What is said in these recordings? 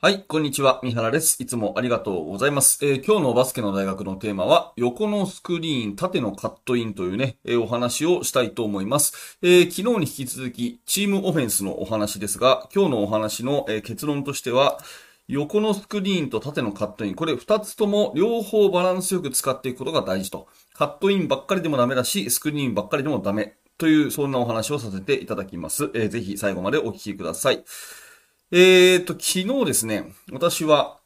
はい、こんにちは。三原です。いつもありがとうございます。えー、今日のバスケの大学のテーマは、横のスクリーン、縦のカットインというね、えー、お話をしたいと思います。えー、昨日に引き続き、チームオフェンスのお話ですが、今日のお話の、え結論としては、横のスクリーンと縦のカットイン、これ二つとも両方バランスよく使っていくことが大事と。カットインばっかりでもダメだし、スクリーンばっかりでもダメ。という、そんなお話をさせていただきます。えー、ぜひ最後までお聞きください。えーと、昨日ですね、私は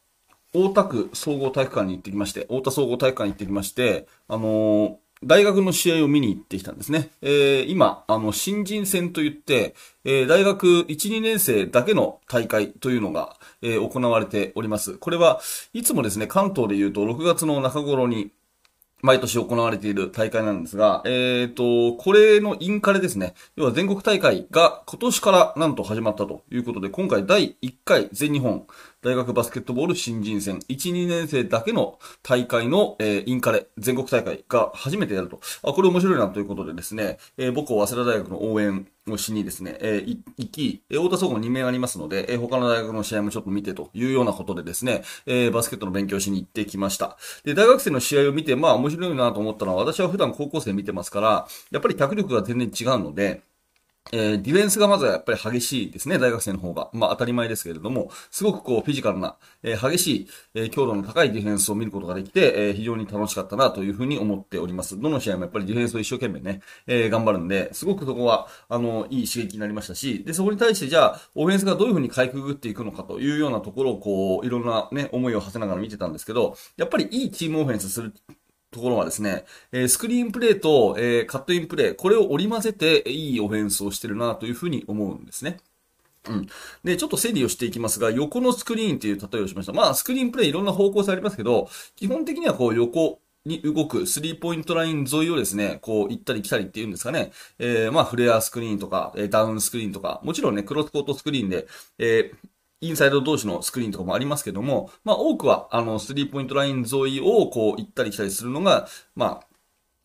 大田区総合体育館に行ってきまして、大田総合体育館に行ってきまして、あのー、大学の試合を見に行ってきたんですね。えー、今、あの、新人戦といって、えー、大学1、2年生だけの大会というのが、えー、行われております。これはいつもですね、関東で言うと6月の中頃に、毎年行われている大会なんですが、えっ、ー、と、これのインカレですね。要は全国大会が今年からなんと始まったということで、今回第1回全日本大学バスケットボール新人戦、1、2年生だけの大会の、えー、インカレ、全国大会が初めてやると。あ、これ面白いなということでですね、えー、母校早稲田大学の応援をしにですね、えー、行き、えー、太田総合2名ありますので、えー、他の大学の試合もちょっと見てというようなことでですね、えー、バスケットの勉強しに行ってきました。で、大学生の試合を見て、まあ面白いなと思ったのは、私は普段高校生見てますから、やっぱり脚力が全然違うので、えー、ディフェンスがまずはやっぱり激しいですね、大学生の方が。まあ当たり前ですけれども、すごくこうフィジカルな、えー、激しい、えー、強度の高いディフェンスを見ることができて、えー、非常に楽しかったなというふうに思っております。どの試合もやっぱりディフェンスを一生懸命ね、えー、頑張るんで、すごくそこは、あの、いい刺激になりましたし、で、そこに対してじゃあ、オフェンスがどういうふうにかいくぐっていくのかというようなところをこう、いろんなね、思いを馳せながら見てたんですけど、やっぱりいいチームオフェンスするところはですね、え、スクリーンプレーと、え、カットインプレー、これを織り交ぜていいオフェンスをしてるなというふうに思うんですね。うん。で、ちょっと整理をしていきますが、横のスクリーンっていう例えをしました。まあ、スクリーンプレイいろんな方向性ありますけど、基本的にはこう横に動くスリーポイントライン沿いをですね、こう行ったり来たりっていうんですかね。えー、まあ、フレアスクリーンとか、ダウンスクリーンとか、もちろんね、クロスコートスクリーンで、えー、インサイド同士のスクリーンとかもありますけども、まあ多くは、あの、スリーポイントライン沿いをこう行ったり来たりするのが、まあ、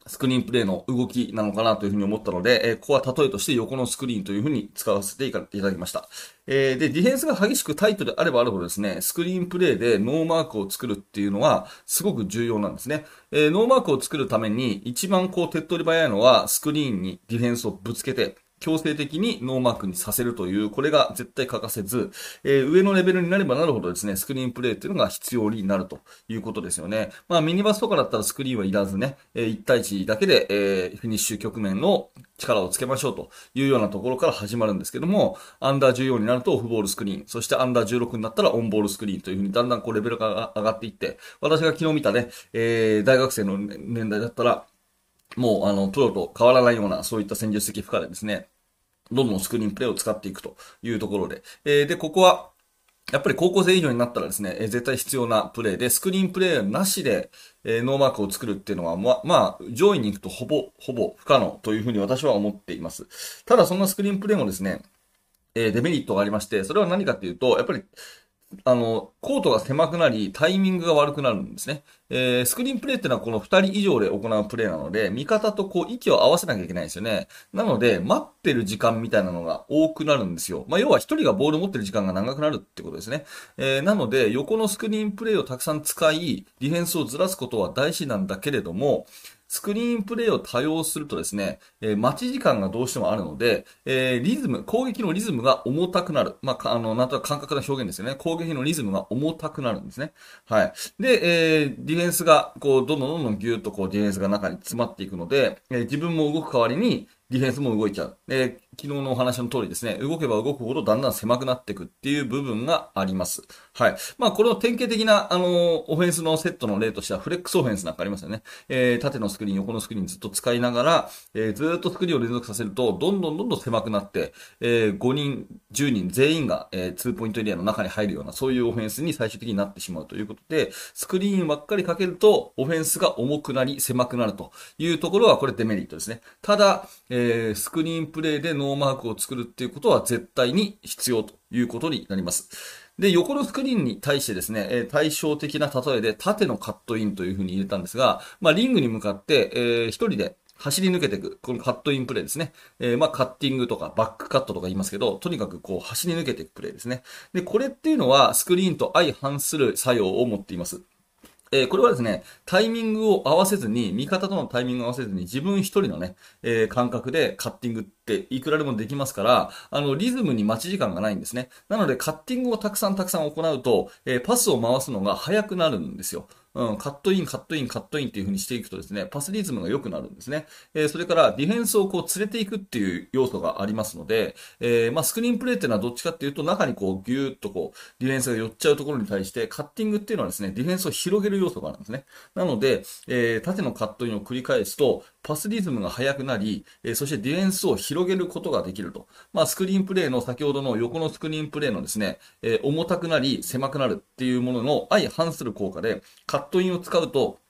スクリーンプレイの動きなのかなというふうに思ったので、えー、ここは例えとして横のスクリーンというふうに使わせていただきました。えー、で、ディフェンスが激しくタイトであればあるほどですね、スクリーンプレイでノーマークを作るっていうのはすごく重要なんですね。えー、ノーマークを作るために一番こう手っ取り早いのはスクリーンにディフェンスをぶつけて、強制的にノーマークにさせるという、これが絶対欠かせず、えー、上のレベルになればなるほどですね、スクリーンプレイっていうのが必要になるということですよね。まあ、ミニバスとかだったらスクリーンはいらずね、えー、1対1だけで、えー、フィニッシュ局面の力をつけましょうというようなところから始まるんですけども、アンダー14になるとオフボールスクリーン、そしてアンダー16になったらオンボールスクリーンというふうにだんだんこうレベルが上がっていって、私が昨日見たね、えー、大学生の年代だったら、もう、あの、プロと変わらないような、そういった戦術的負荷でですね、どんどんスクリーンプレイを使っていくというところで。えー、で、ここは、やっぱり高校生以上になったらですね、えー、絶対必要なプレイで、スクリーンプレイなしで、えー、ノーマークを作るっていうのは、ま、まあ、上位に行くとほぼ、ほぼ不可能というふうに私は思っています。ただ、そんなスクリーンプレイもですね、え、デメリットがありまして、それは何かっていうと、やっぱり、あの、コートが狭くなり、タイミングが悪くなるんですね。えー、スクリーンプレイっていうのはこの二人以上で行うプレイなので、味方とこう息を合わせなきゃいけないんですよね。なので、待ってる時間みたいなのが多くなるんですよ。まあ、要は一人がボール持ってる時間が長くなるってことですね。えー、なので、横のスクリーンプレイをたくさん使い、ディフェンスをずらすことは大事なんだけれども、スクリーンプレイを多用するとですね、えー、待ち時間がどうしてもあるので、えー、リズム、攻撃のリズムが重たくなる。まあ、あの、なんとなく感覚な表現ですよね。攻撃のリズムが重たくなるんですね。はい。で、えー、ディフェンスが、こう、どんどんどんどんギューッとこう、ディフェンスが中に詰まっていくので、えー、自分も動く代わりに、ディフェンスも動いちゃう。で、昨日のお話の通りですね、動けば動くほどだんだん狭くなっていくっていう部分があります。はい。まあ、この典型的な、あの、オフェンスのセットの例としては、フレックスオフェンスなんかありますよね。えー、縦のスクリーン、横のスクリーンずっと使いながら、えー、ずっとスクリーンを連続させると、どんどんどんどん狭くなって、えー、5人、10人全員が、えー、2ポイントエリアの中に入るような、そういうオフェンスに最終的になってしまうということで、スクリーンばっかりかけると、オフェンスが重くなり、狭くなるというところは、これデメリットですね。ただ、えー、スクリーンプレイでノーマークを作るっていうことは絶対に必要ということになります。で、横のスクリーンに対してですね、え対照的な例えで縦のカットインというふうに入れたんですが、まあ、リングに向かって、えー、一人で走り抜けていく。このカットインプレーですね。えー、まあ、カッティングとかバックカットとか言いますけど、とにかくこう走り抜けていくプレーですね。で、これっていうのはスクリーンと相反する作用を持っています。えー、これはですね、タイミングを合わせずに、味方とのタイミングを合わせずに、自分一人のね、えー、感覚でカッティングっていくらでもできますから、あの、リズムに待ち時間がないんですね。なので、カッティングをたくさんたくさん行うと、えー、パスを回すのが早くなるんですよ。うん、カットイン、カットイン、カットインっていう風にしていくとですね、パスリズムが良くなるんですね。えー、それからディフェンスをこう連れていくっていう要素がありますので、えー、まあ、スクリーンプレーっていうのはどっちかっていうと中にこうギューッとこうディフェンスが寄っちゃうところに対してカッティングっていうのはですね、ディフェンスを広げる要素があるんですね。なので、えー、縦のカットインを繰り返すと、パスリズムが速くなり、え、そしてディフェンスを広げることができると。まあ、スクリーンプレーの先ほどの横のスクリーンプレーのですね、え、重たくなり狭くなるっていうものの相反する効果で、カットインを使うと、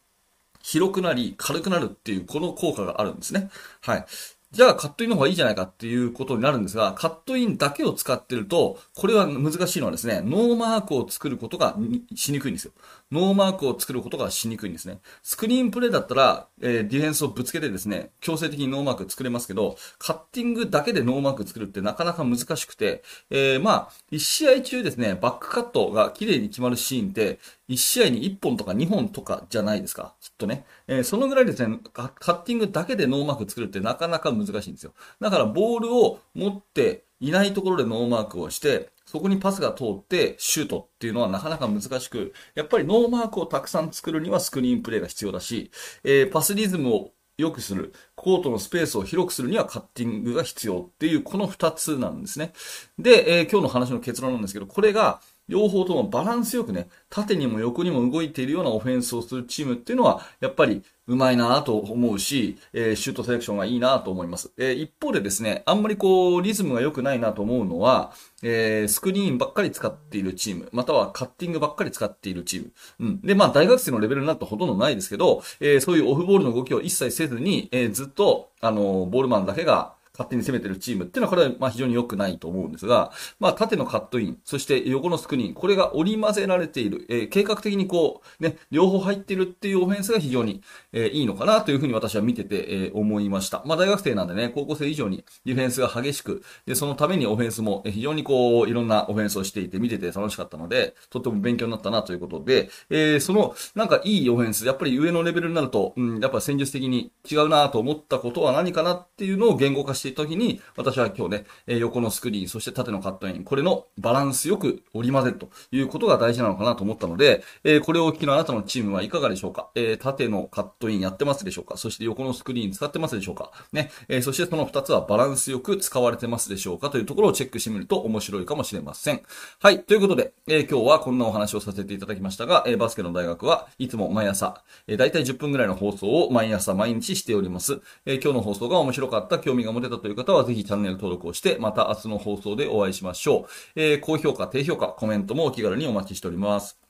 広くなり軽くなるっていうこの効果があるんですね。はい。じゃあカットインの方がいいじゃないかっていうことになるんですが、カットインだけを使ってると、これは難しいのはですね、ノーマークを作ることがしにくいんですよ。ノーマークを作ることがしにくいんですね。スクリーンプレイだったら、えー、ディフェンスをぶつけてですね、強制的にノーマーク作れますけど、カッティングだけでノーマーク作るってなかなか難しくて、えー、まあ、1試合中ですね、バックカットが綺麗に決まるシーンって、1試合に1本とか2本とかじゃないですか。きっとね。えー、そのぐらいですね、カッティングだけでノーマーク作るってなかなか難しいんですよ。だからボールを持っていないところでノーマークをして、そこにパスが通ってシュートっていうのはなかなか難しく、やっぱりノーマークをたくさん作るにはスクリーンプレーが必要だし、えー、パスリズムを良くする、コートのスペースを広くするにはカッティングが必要っていう、この二つなんですね。で、えー、今日の話の結論なんですけど、これが、両方ともバランスよくね、縦にも横にも動いているようなオフェンスをするチームっていうのは、やっぱりうまいなと思うし、えー、シュートセレクションがいいなと思います。えー、一方でですね、あんまりこう、リズムが良くないなと思うのは、えー、スクリーンばっかり使っているチーム、またはカッティングばっかり使っているチーム。うん。で、まあ、大学生のレベルになるとほとんどないですけど、えー、そういうオフボールの動きを一切せずに、えー、ずっと、あの、ボールマンだけが、勝手に攻めてるチームっていうのは、これはまあ非常に良くないと思うんですが、まあ縦のカットイン、そして横のスクリーン、これが織り交ぜられている、えー、計画的にこう、ね、両方入ってるっていうオフェンスが非常に、えー、いいのかなというふうに私は見てて、えー、思いました。まあ大学生なんでね、高校生以上にディフェンスが激しく、で、そのためにオフェンスも非常にこう、いろんなオフェンスをしていて見てて楽しかったので、とっても勉強になったなということで、えー、その、なんかいいオフェンス、やっぱり上のレベルになると、うん、やっぱ戦術的に違うなと思ったことは何かなっていうのを言語化していたときに、私は今日ね、え横のスクリーン、そして縦のカットイン、これのバランスよく織り交ぜるということが大事なのかなと思ったので、えこれをお聞きのあなたのチームはいかがでしょうか？え縦のカットインやってますでしょうか？そして横のスクリーン使ってますでしょうか？ね、えそしてその2つはバランスよく使われてますでしょうか？というところをチェックしてみると面白いかもしれません。はい、ということで、え今日はこんなお話をさせていただきましたが、えバスケの大学はいつも毎朝、えだいたい10分ぐらいの放送を毎朝毎日しております。え今日の放送が面白かった、興味が持てたという方はぜひチャンネル登録をして、また明日の放送でお会いしましょう。えー、高評価、低評価、コメントもお気軽にお待ちしております。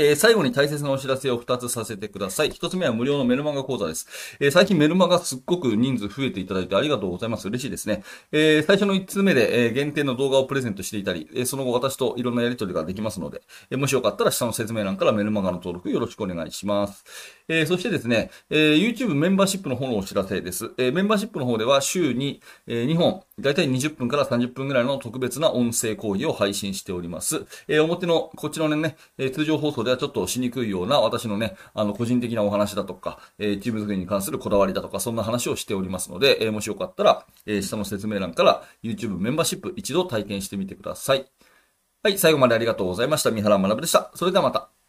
えー、最後に大切なお知らせを2つさせてください。1つ目は無料のメルマガ講座です。えー、最近メルマガすっごく人数増えていただいてありがとうございます。嬉しいですね。えー、最初の1通目で、え、限定の動画をプレゼントしていたり、え、その後私といろんなやり取りができますので、え、もしよかったら下の説明欄からメルマガの登録よろしくお願いします。え、そしてですね、え、YouTube メンバーシップの方のお知らせです。え、メンバーシップの方では週に、え、2本、だいたい20分から30分ぐらいの特別な音声講義を配信しております。え、表の、こっちのね、え、通常放送でではちょっとしにくいような私のね、あの、個人的なお話だとか、えー、チーム作りに関するこだわりだとか、そんな話をしておりますので、えー、もしよかったら、えー、下の説明欄から YouTube メンバーシップ一度体験してみてください。はい、最後までありがとうございました。三原学でした。それではまた。